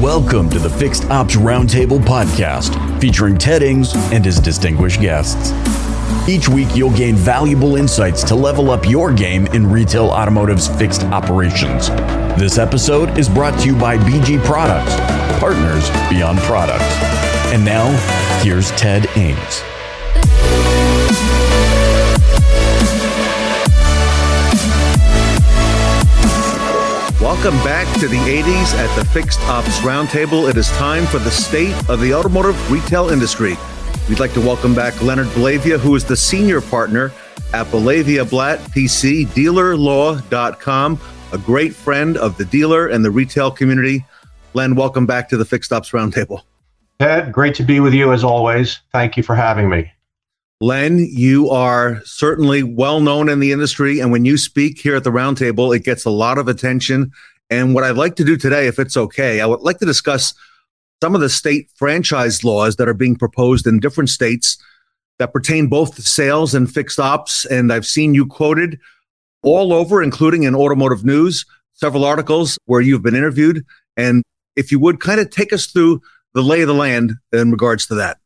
Welcome to the Fixed Ops Roundtable podcast, featuring Ted Ings and his distinguished guests. Each week, you'll gain valuable insights to level up your game in retail automotive's fixed operations. This episode is brought to you by BG Products, partners beyond products. And now, here's Ted Ings. Welcome back to the 80s at the Fixed Ops Roundtable. It is time for the state of the automotive retail industry. We'd like to welcome back Leonard Bellavia, who is the senior partner at Bellavia Blatt PC, dealerlaw.com, a great friend of the dealer and the retail community. Len, welcome back to the Fixed Ops Roundtable. Ted, great to be with you as always. Thank you for having me. Len, you are certainly well known in the industry. And when you speak here at the roundtable, it gets a lot of attention. And what I'd like to do today, if it's okay, I would like to discuss some of the state franchise laws that are being proposed in different states that pertain both to sales and fixed ops. And I've seen you quoted all over, including in automotive news, several articles where you've been interviewed. And if you would kind of take us through the lay of the land in regards to that.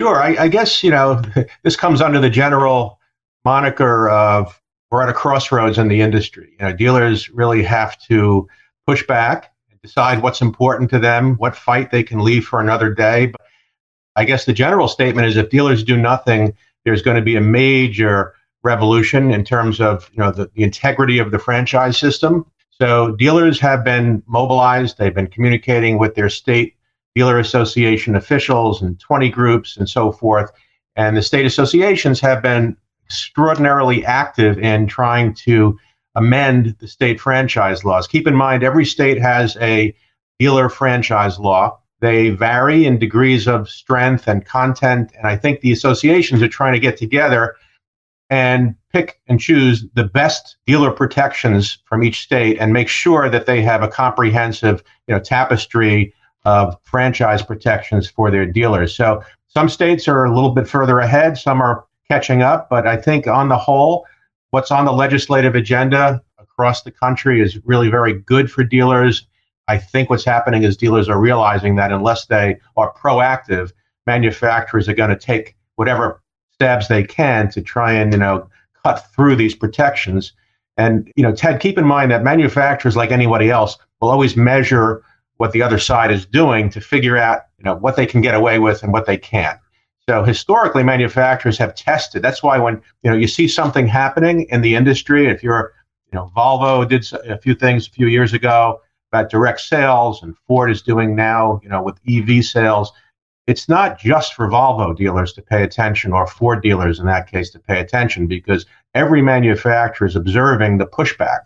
Sure. I, I, guess, you know, this comes under the general moniker of we're at a crossroads in the industry. You know, dealers really have to push back and decide what's important to them, what fight they can leave for another day. But I guess the general statement is if dealers do nothing, there's going to be a major revolution in terms of, you know, the, the integrity of the franchise system. So dealers have been mobilized. They've been communicating with their state dealer association officials and 20 groups and so forth. And the state associations have been extraordinarily active in trying to amend the state franchise laws. Keep in mind, every state has a dealer franchise law. They vary in degrees of strength and content. And I think the associations are trying to get together and pick and choose the best dealer protections from each state and make sure that they have a comprehensive you know, tapestry of franchise protections for their dealers. So some states are a little bit further ahead, some are catching up, but I think on the whole, what's on the legislative agenda across the country is really very good for dealers. I think what's happening is dealers are realizing that unless they are proactive, manufacturers are going to take whatever stabs they can to try and, you know, cut through these protections. And, you know, Ted, keep in mind that manufacturers, like anybody else, will always measure what the other side is doing to figure out you know what they can get away with and what they can't. So historically, manufacturers have tested. That's why when you know you see something happening in the industry, if you're you know Volvo did a few things a few years ago about direct sales, and Ford is doing now you know with EV sales. It's not just for Volvo dealers to pay attention, or Ford dealers in that case to pay attention, because every manufacturer is observing the pushback,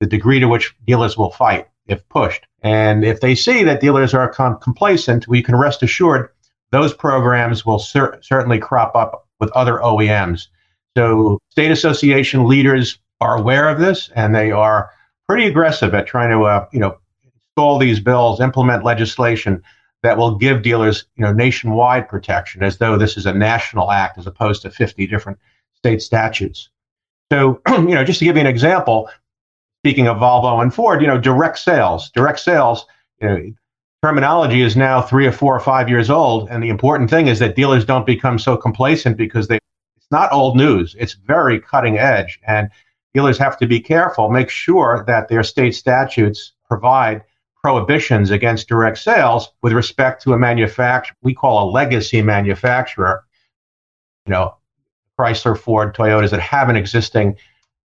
the degree to which dealers will fight if pushed. And if they see that dealers are com- complacent, we can rest assured those programs will cer- certainly crop up with other OEMs. So state association leaders are aware of this, and they are pretty aggressive at trying to, uh, you know, install these bills, implement legislation that will give dealers, you know, nationwide protection, as though this is a national act as opposed to 50 different state statutes. So, you know, just to give you an example, speaking of Volvo and Ford, you know, direct sales, direct sales, you know, terminology is now three or four or five years old. And the important thing is that dealers don't become so complacent because they, it's not old news. It's very cutting edge. And dealers have to be careful, make sure that their state statutes provide prohibitions against direct sales with respect to a manufacturer we call a legacy manufacturer. You know, Chrysler, Ford, Toyotas that have an existing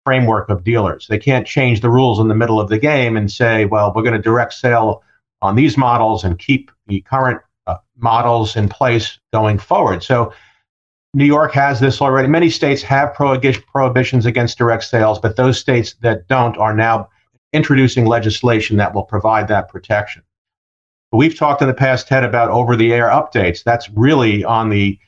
framework of dealers. They can't change the rules in the middle of the game and say, well, we're going to direct sale on these models and keep the current uh, models in place going forward. So New York has this already. Many states have prohibitions against direct sales, but those states that don't are now introducing legislation that will provide that protection. We've talked in the past, Ted, about over the air updates. That's really on the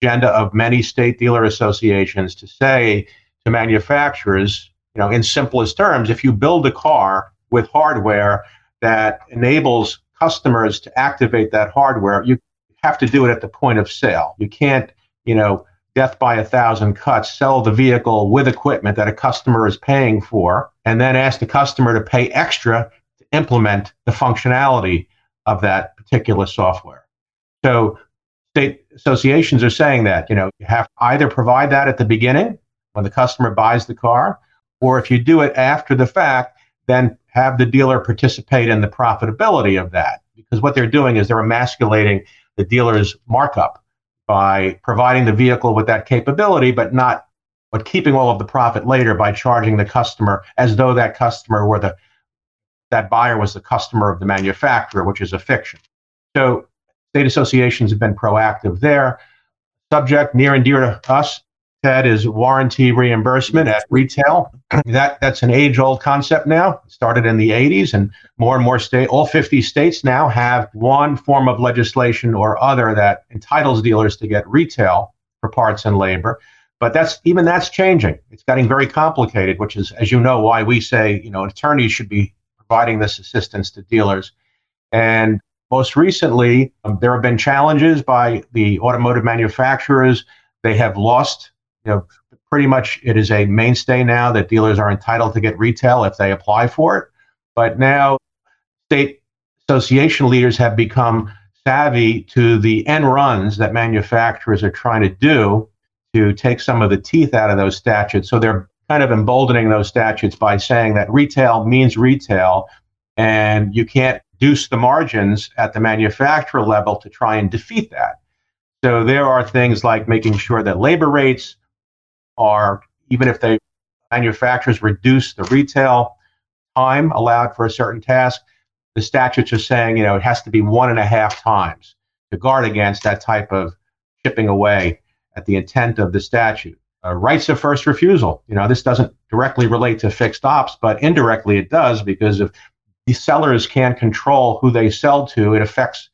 agenda of many state dealer associations to say to manufacturers, you know, in simplest terms, if you build a car with hardware that enables customers to activate that hardware, you have to do it at the point of sale. You can't, you know, death by a thousand cuts, sell the vehicle with equipment that a customer is paying for, and then ask the customer to pay extra to implement the functionality of that particular software. So state associations are saying that, you know, you have to either provide that at the beginning when the customer buys the car, or if you do it after the fact, then have the dealer participate in the profitability of that. Because what they're doing is they're emasculating the dealer's markup by providing the vehicle with that capability, but not but keeping all of the profit later by charging the customer as though that customer were the that buyer was the customer of the manufacturer, which is a fiction. So state associations have been proactive there. Subject near and dear to us, Ted, is warranty reimbursement at retail. that that's an age-old concept now. It started in the 80s, and more and more state, all 50 states now have one form of legislation or other that entitles dealers to get retail for parts and labor. But that's even that's changing. It's getting very complicated, which is, as you know, why we say you know attorneys should be providing this assistance to dealers. And most recently, um, there have been challenges by the automotive manufacturers. They have lost, you know, pretty much it is a mainstay now that dealers are entitled to get retail if they apply for it. But now state association leaders have become savvy to the end runs that manufacturers are trying to do to take some of the teeth out of those statutes. So they're kind of emboldening those statutes by saying that retail means retail and you can't reduce the margins at the manufacturer level to try and defeat that. So there are things like making sure that labor rates are, even if the manufacturers reduce the retail time allowed for a certain task, the statutes are saying, you know, it has to be one and a half times to guard against that type of chipping away at the intent of the statute. Uh, rights of first refusal. You know, this doesn't directly relate to fixed ops, but indirectly it does because if the sellers can't control who they sell to, it affects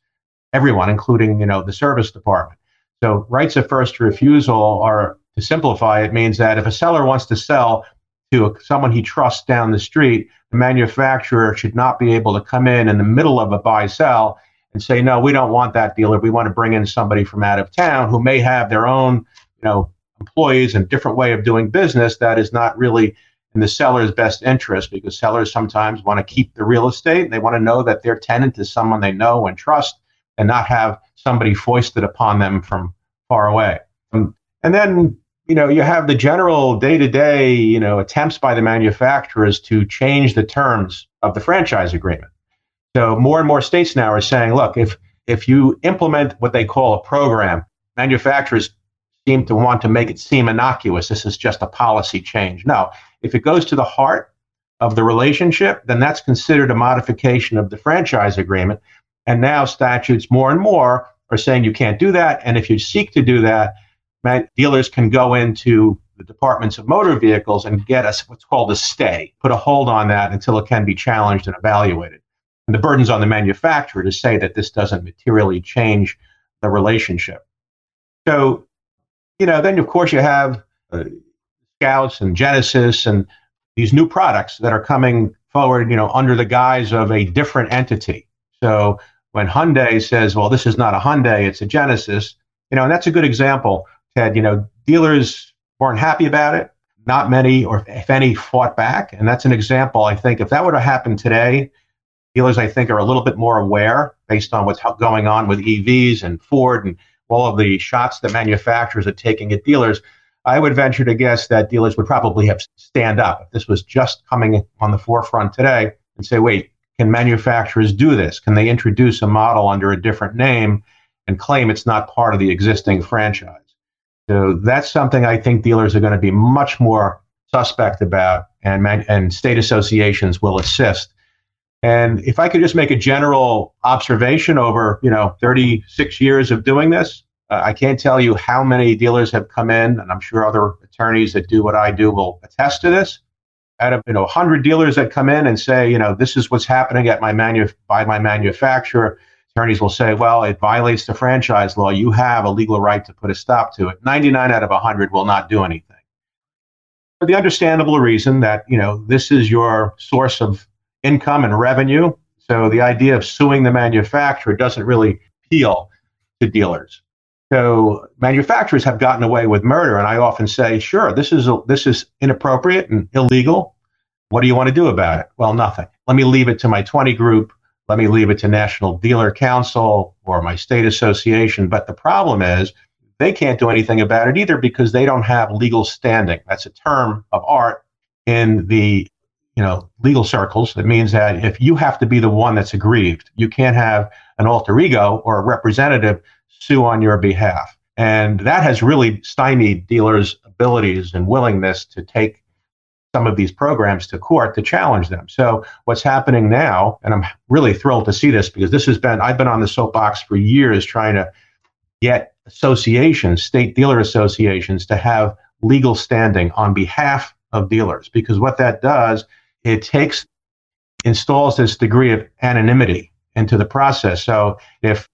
everyone, including you know the service department. So rights of first refusal are, to simplify, it means that if a seller wants to sell to a, someone he trusts down the street, the manufacturer should not be able to come in in the middle of a buy sell and say, no, we don't want that dealer. We want to bring in somebody from out of town who may have their own, you know, employees and different way of doing business that is not really in the seller's best interest because sellers sometimes want to keep the real estate. And they want to know that their tenant is someone they know and trust and not have somebody foisted upon them from far away. And, and then, you know, you have the general day to day, you know, attempts by the manufacturers to change the terms of the franchise agreement. So more and more states now are saying, look, if if you implement what they call a program, manufacturers seem to want to make it seem innocuous. This is just a policy change. No, if it goes to the heart of the relationship, then that's considered a modification of the franchise agreement. And now statutes more and more are saying you can't do that. And if you seek to do that, dealers can go into the departments of motor vehicles and get us what's called a stay, put a hold on that until it can be challenged and evaluated. And the burden's on the manufacturer to say that this doesn't materially change the relationship. So, you know, then of course you have uh, Scouts and Genesis and these new products that are coming forward, you know, under the guise of a different entity. So when Hyundai says, well, this is not a Hyundai, it's a Genesis, you know, and that's a good example, Ted. You know, dealers weren't happy about it. Not many, or if any, fought back. And that's an example, I think, if that would have happened today, dealers, I think, are a little bit more aware based on what's going on with EVs and Ford and all of the shots that manufacturers are taking at dealers. I would venture to guess that dealers would probably have stand up if this was just coming on the forefront today and say, wait, can manufacturers do this? Can they introduce a model under a different name and claim it's not part of the existing franchise? So that's something I think dealers are going to be much more suspect about, and, and state associations will assist and if I could just make a general observation over, you know, 36 years of doing this, uh, I can't tell you how many dealers have come in, and I'm sure other attorneys that do what I do will attest to this. Out of you know 100 dealers that come in and say, you know, this is what's happening at my manu- by my manufacturer, attorneys will say, well, it violates the franchise law. You have a legal right to put a stop to it. 99 out of 100 will not do anything. For the understandable reason that you know this is your source of income and revenue. So the idea of suing the manufacturer doesn't really appeal to dealers. So manufacturers have gotten away with murder, and I often say, "Sure, this is a, this is inappropriate and illegal. What do you want to do about it?" Well, nothing. Let me leave it to my 20 group let me leave it to National Dealer Council or my state association. But the problem is they can't do anything about it either because they don't have legal standing. That's a term of art in the you know legal circles. It means that if you have to be the one that's aggrieved, you can't have an alter ego or a representative sue on your behalf. And that has really stymied dealers' abilities and willingness to take some of these programs to court to challenge them. So what's happening now, and I'm really thrilled to see this because this has been I've been on the soapbox for years trying to get associations, state dealer associations, to have legal standing on behalf of dealers. Because what that does, it takes installs this degree of anonymity into the process. So if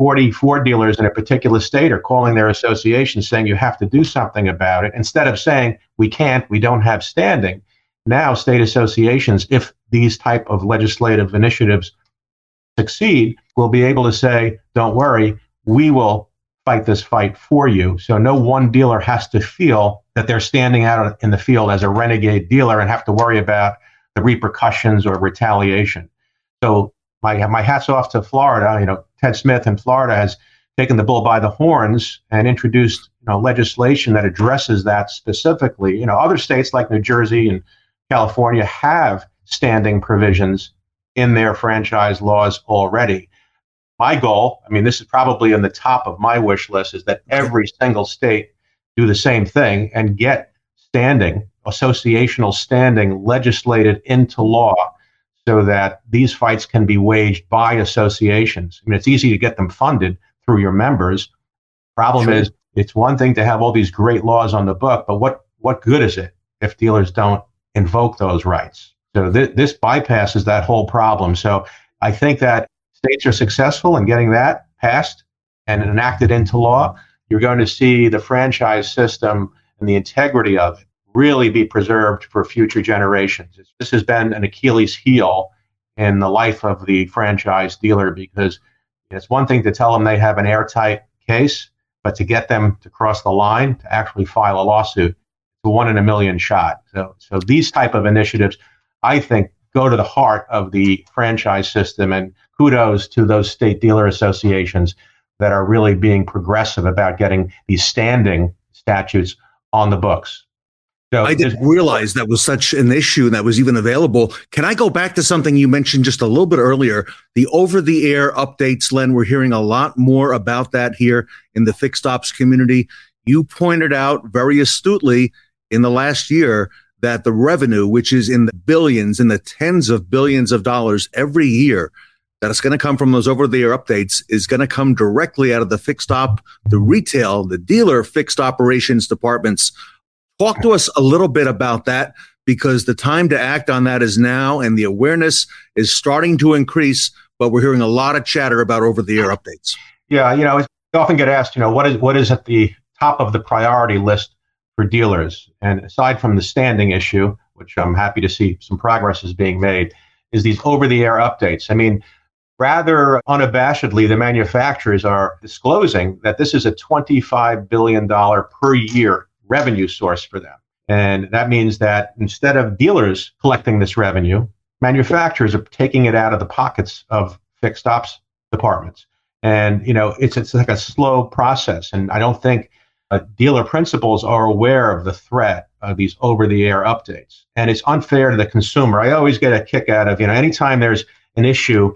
if 44 dealers in a particular state are calling their association saying you have to do something about it instead of saying we can't we don't have standing now state associations if these type of legislative initiatives succeed will be able to say don't worry we will fight this fight for you so no one dealer has to feel that they're standing out in the field as a renegade dealer and have to worry about the repercussions or retaliation so my my hats off to Florida. You know, Ted Smith in Florida has taken the bull by the horns and introduced you know legislation that addresses that specifically. You know, other states like New Jersey and California have standing provisions in their franchise laws already. My goal, I mean, this is probably on the top of my wish list, is that every single state do the same thing and get standing, associational standing legislated into law so that these fights can be waged by associations. I mean, it's easy to get them funded through your members. Problem sure. is, it's one thing to have all these great laws on the book, but what what good is it if dealers don't invoke those rights? So th- this bypasses that whole problem. So I think that states are successful in getting that passed and enacted into law. You're going to see the franchise system and the integrity of it really be preserved for future generations. This has been an Achilles heel in the life of the franchise dealer because it's one thing to tell them they have an airtight case, but to get them to cross the line to actually file a lawsuit, it's a one in a million shot. So, so these type of initiatives, I think, go to the heart of the franchise system. And kudos to those state dealer associations that are really being progressive about getting these standing statutes on the books. I didn't realize that was such an issue and that was even available. Can I go back to something you mentioned just a little bit earlier? The over the air updates, Len. We're hearing a lot more about that here in the fixed ops community. You pointed out very astutely in the last year that the revenue, which is in the billions, in the tens of billions of dollars every year, that it's going to come from those over the air updates is going to come directly out of the fixed op, the retail, the dealer fixed operations departments Talk to us a little bit about that because the time to act on that is now and the awareness is starting to increase, but we're hearing a lot of chatter about over the air updates. Yeah, you know, I often get asked, you know, what is what is at the top of the priority list for dealers? And aside from the standing issue, which I'm happy to see some progress is being made, is these over the air updates. I mean, rather unabashedly, the manufacturers are disclosing that this is a $25 billion per year revenue source for them. And that means that instead of dealers collecting this revenue, manufacturers are taking it out of the pockets of fixed ops departments. And you know, it's it's like a slow process. And I don't think uh, dealer principals are aware of the threat of these over-the-air updates. And it's unfair to the consumer. I always get a kick out of you know, anytime there's an issue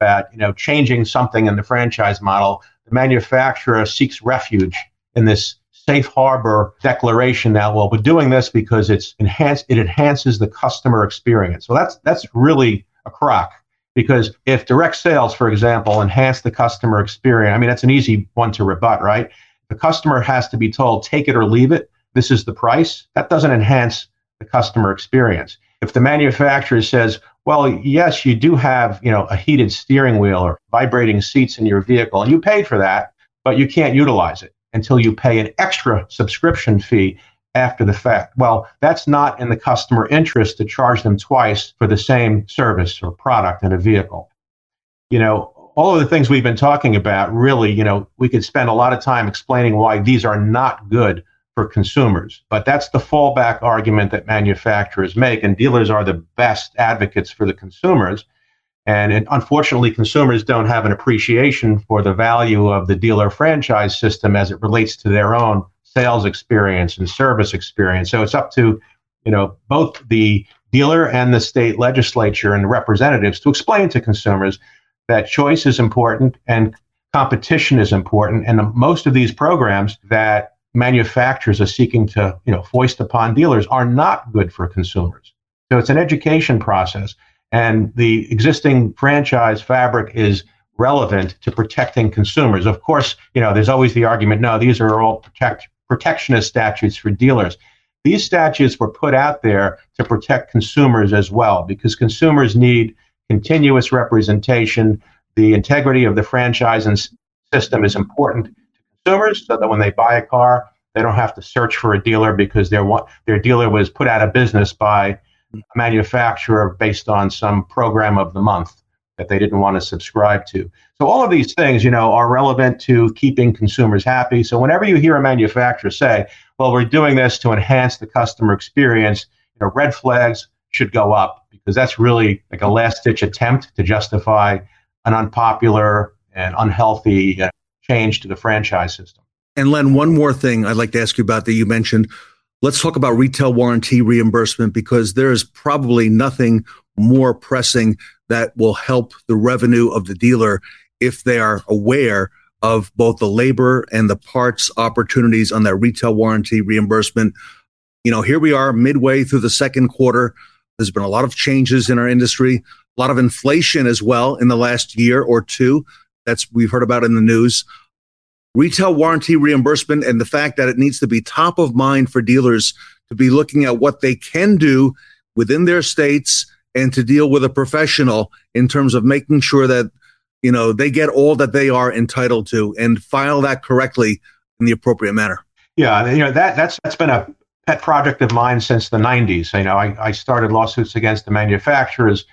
about you know changing something in the franchise model, the manufacturer seeks refuge in this safe harbor declaration now. Well, we're doing this because it's enhanced. It enhances the customer experience. So that's that's really a crock because if direct sales, for example, enhance the customer experience, I mean that's an easy one to rebut, right? The customer has to be told take it or leave it. This is the price. That doesn't enhance the customer experience. If the manufacturer says, well, yes, you do have, you know, a heated steering wheel or vibrating seats in your vehicle and you paid for that, but you can't utilize it until you pay an extra subscription fee after the fact. Well, that's not in the customer interest to charge them twice for the same service or product in a vehicle. You know, all of the things we've been talking about really, you know, we could spend a lot of time explaining why these are not good for consumers. But that's the fallback argument that manufacturers make, and dealers are the best advocates for the consumers. And it, unfortunately, consumers don't have an appreciation for the value of the dealer franchise system as it relates to their own sales experience and service experience. So it's up to, you know, both the dealer and the state legislature and representatives to explain to consumers that choice is important and competition is important. And most of these programs that manufacturers are seeking to, you know, foist upon dealers are not good for consumers. So it's an education process. And the existing franchise fabric is relevant to protecting consumers. Of course, you know, there's always the argument, no, these are all protect, protectionist statutes for dealers. These statutes were put out there to protect consumers as well, because consumers need continuous representation. The integrity of the franchise system is important to consumers so that when they buy a car, they don't have to search for a dealer because their, their dealer was put out of business by a manufacturer based on some program of the month that they didn't want to subscribe to. So all of these things, you know, are relevant to keeping consumers happy. So whenever you hear a manufacturer say, "Well, we're doing this to enhance the customer experience," you know, red flags should go up because that's really like a last-ditch attempt to justify an unpopular and unhealthy uh, change to the franchise system. And Len, one more thing I'd like to ask you about that you mentioned Let's talk about retail warranty reimbursement because there is probably nothing more pressing that will help the revenue of the dealer if they are aware of both the labor and the parts opportunities on that retail warranty reimbursement. You know, here we are midway through the second quarter. There's been a lot of changes in our industry, a lot of inflation as well in the last year or two. That's we've heard about in the news retail warranty reimbursement and the fact that it needs to be top of mind for dealers to be looking at what they can do within their states and to deal with a professional in terms of making sure that you know they get all that they are entitled to and file that correctly in the appropriate manner. Yeah you know that that's that's been a pet project of mine since the 90s you know i, I started lawsuits against the manufacturers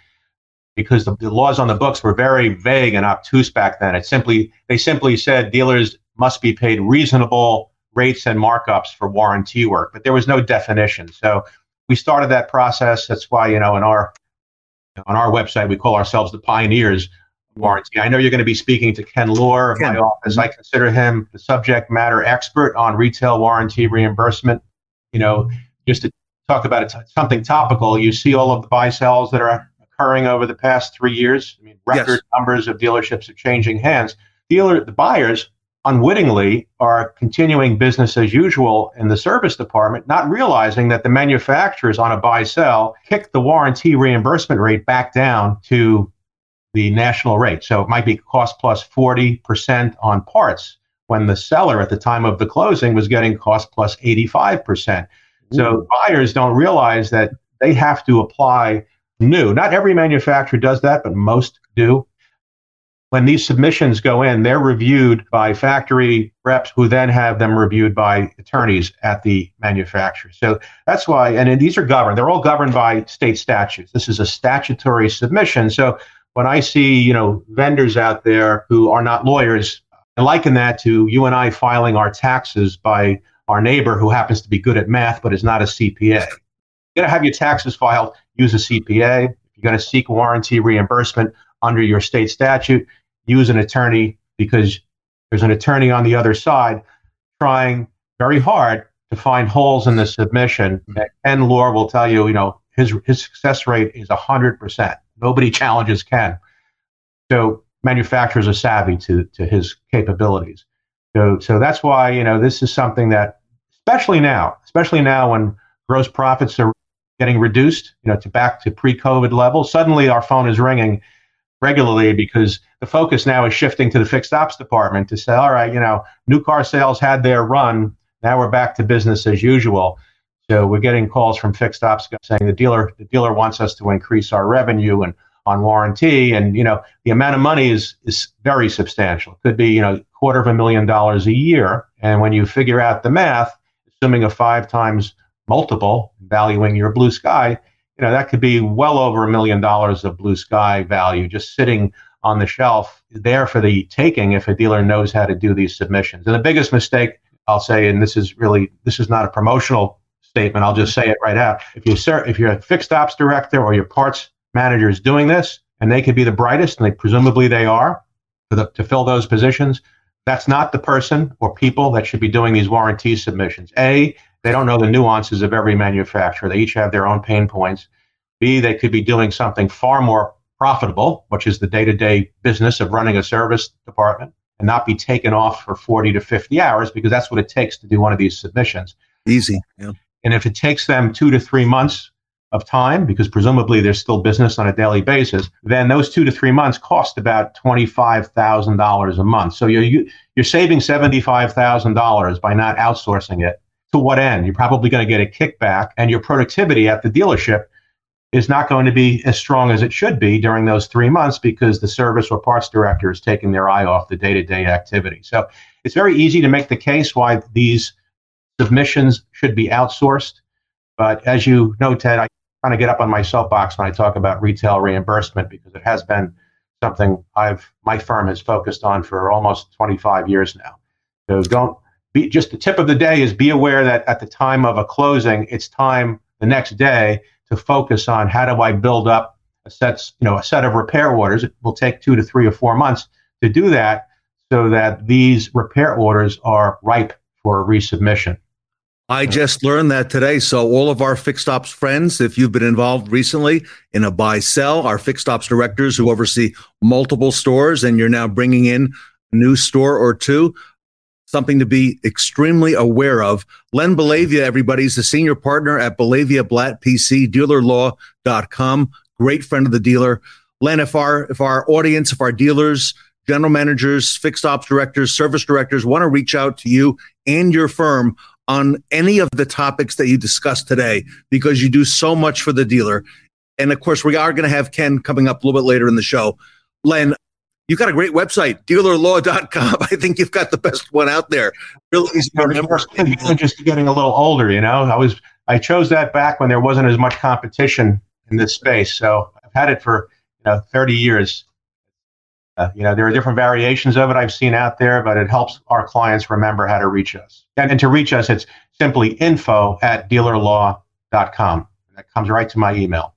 because the, the laws on the books were very vague and obtuse back then. It simply they simply said dealers must be paid reasonable rates and markups for warranty work, but there was no definition. So we started that process. That's why, you know, in our on our website, we call ourselves the pioneers warranty. I know you're going to be speaking to Ken Lohr of my office. I consider him the subject matter expert on retail warranty reimbursement. You know, just to talk about it, something topical, you see all of the buy sells that are occurring over the past three years. I mean, record yes. numbers of dealerships are changing hands. Dealer, the buyers unwittingly are continuing business as usual in the service department, not realizing that the manufacturers on a buy sell kick the warranty reimbursement rate back down to the national rate. So it might be cost plus 40% on parts when the seller at the time of the closing was getting cost plus 85%. So buyers don't realize that they have to apply new. Not every manufacturer does that, but most do when these submissions go in, they're reviewed by factory reps who then have them reviewed by attorneys at the manufacturer. So that's why, and these are governed, they're all governed by state statutes. This is a statutory submission. So when I see, you know, vendors out there who are not lawyers, I liken that to you and I filing our taxes by our neighbor who happens to be good at math but is not a CPA. You're going to have your taxes filed, use a CPA. You're going to seek warranty reimbursement under your state statute, use an attorney because there's an attorney on the other side trying very hard to find holes in the submission. Mm-hmm. Ken Lohr will tell you, you know, his his success rate is hundred percent. Nobody challenges Ken. So manufacturers are savvy to to his capabilities. So so that's why you know this is something that, especially now, especially now when gross profits are getting reduced, you know, to back to pre-COVID levels. Suddenly, our phone is ringing regularly because the focus now is shifting to the fixed ops department to say, all right, you know, new car sales had their run. Now we're back to business as usual. So we're getting calls from fixed ops saying the dealer the dealer wants us to increase our revenue and on warranty, and you know the amount of money is is very substantial. It could be you know quarter of a million dollars a year, and when you figure out the math, assuming a five times multiple, valuing your blue sky, you know, that could be well over a million dollars of blue sky value just sitting on the shelf there for the taking if a dealer knows how to do these submissions. And the biggest mistake I'll say, and this is really this is not a promotional statement, I'll just say it right out. If you sir, if you're a fixed ops director or your parts manager is doing this, and they could be the brightest, and they presumably they are the, to fill those positions. That's not the person or people that should be doing these warranty submissions. A, they don't know the nuances of every manufacturer. They each have their own pain points. B, they could be doing something far more profitable, which is the day to day business of running a service department, and not be taken off for 40 to 50 hours because that's what it takes to do one of these submissions. Easy. Yeah. And if it takes them two to three months of time, because presumably there's still business on a daily basis, then those two to three months cost about $25,000 a month. So you're, you're saving $75,000 by not outsourcing it. To what end? You're probably going to get a kickback, and your productivity at the dealership is not going to be as strong as it should be during those three months because the service or parts director is taking their eye off the day to day activity. So it's very easy to make the case why these submissions should be outsourced. But as you know, Ted, I kind of get up on my soapbox when I talk about retail reimbursement because it has been something I've my firm has focused on for almost 25 years now. So don't be just the tip of the day is be aware that at the time of a closing, it's time the next day to focus on how do I build up a set, you know, a set of repair orders. It will take two to three or four months to do that so that these repair orders are ripe for resubmission. I just learned that today. So, all of our fixed ops friends, if you've been involved recently in a buy sell, our fixed ops directors who oversee multiple stores, and you're now bringing in a new store or two, something to be extremely aware of. Len Bellavia, everybody, is the senior partner at Bellavia Blatt PC, dealerlaw.com. Great friend of the dealer. Len, if our if our audience, if our dealers, general managers, fixed ops directors, service directors want to reach out to you and your firm on any of the topics that you discussed today because you do so much for the dealer. And of course, we are going to have Ken coming up a little bit later in the show. Len, you've got a great website, dealerlaw.com. I think you've got the best one out there. Really easy to remember. Just getting a little older, you know. I was I chose that back when there wasn't as much competition in this space. So I've had it for you know 30 years. Uh, you know, there are different variations of it I've seen out there, but it helps our clients remember how to reach us. And, and to reach us, it's simply info at dealerlaw.com. That comes right to my email.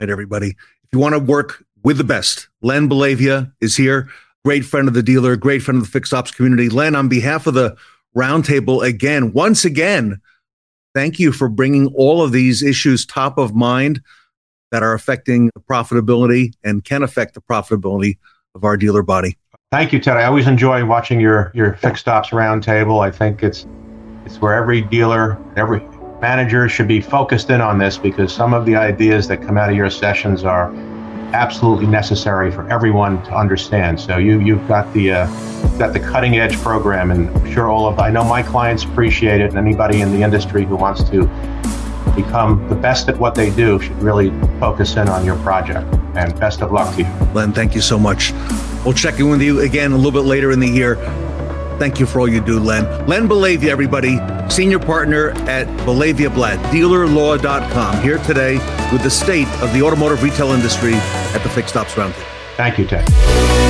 Right, everybody. If you want to work with the best, Len Bellavia is here. Great friend of the dealer, great friend of the fixed ops community. Len, on behalf of the roundtable, again, once again, thank you for bringing all of these issues top of mind that are affecting profitability and can affect the profitability of our dealer body. Thank you, Ted. I always enjoy watching your your fixed ops roundtable. I think it's it's where every dealer, every manager should be focused in on this because some of the ideas that come out of your sessions are absolutely necessary for everyone to understand. So you you've got the uh, got the cutting edge program, and I'm sure all of I know my clients appreciate it, and anybody in the industry who wants to become the best at what they do should really focus in on your project. And best of luck to you. Len, thank you so much. We'll check in with you again a little bit later in the year. Thank you for all you do, Len. Len Bellavia, everybody, senior partner at Bellavia Blatt, dealerlaw.com, here today with the state of the automotive retail industry at the Fixed Ops Roundtable. Thank you, Ted.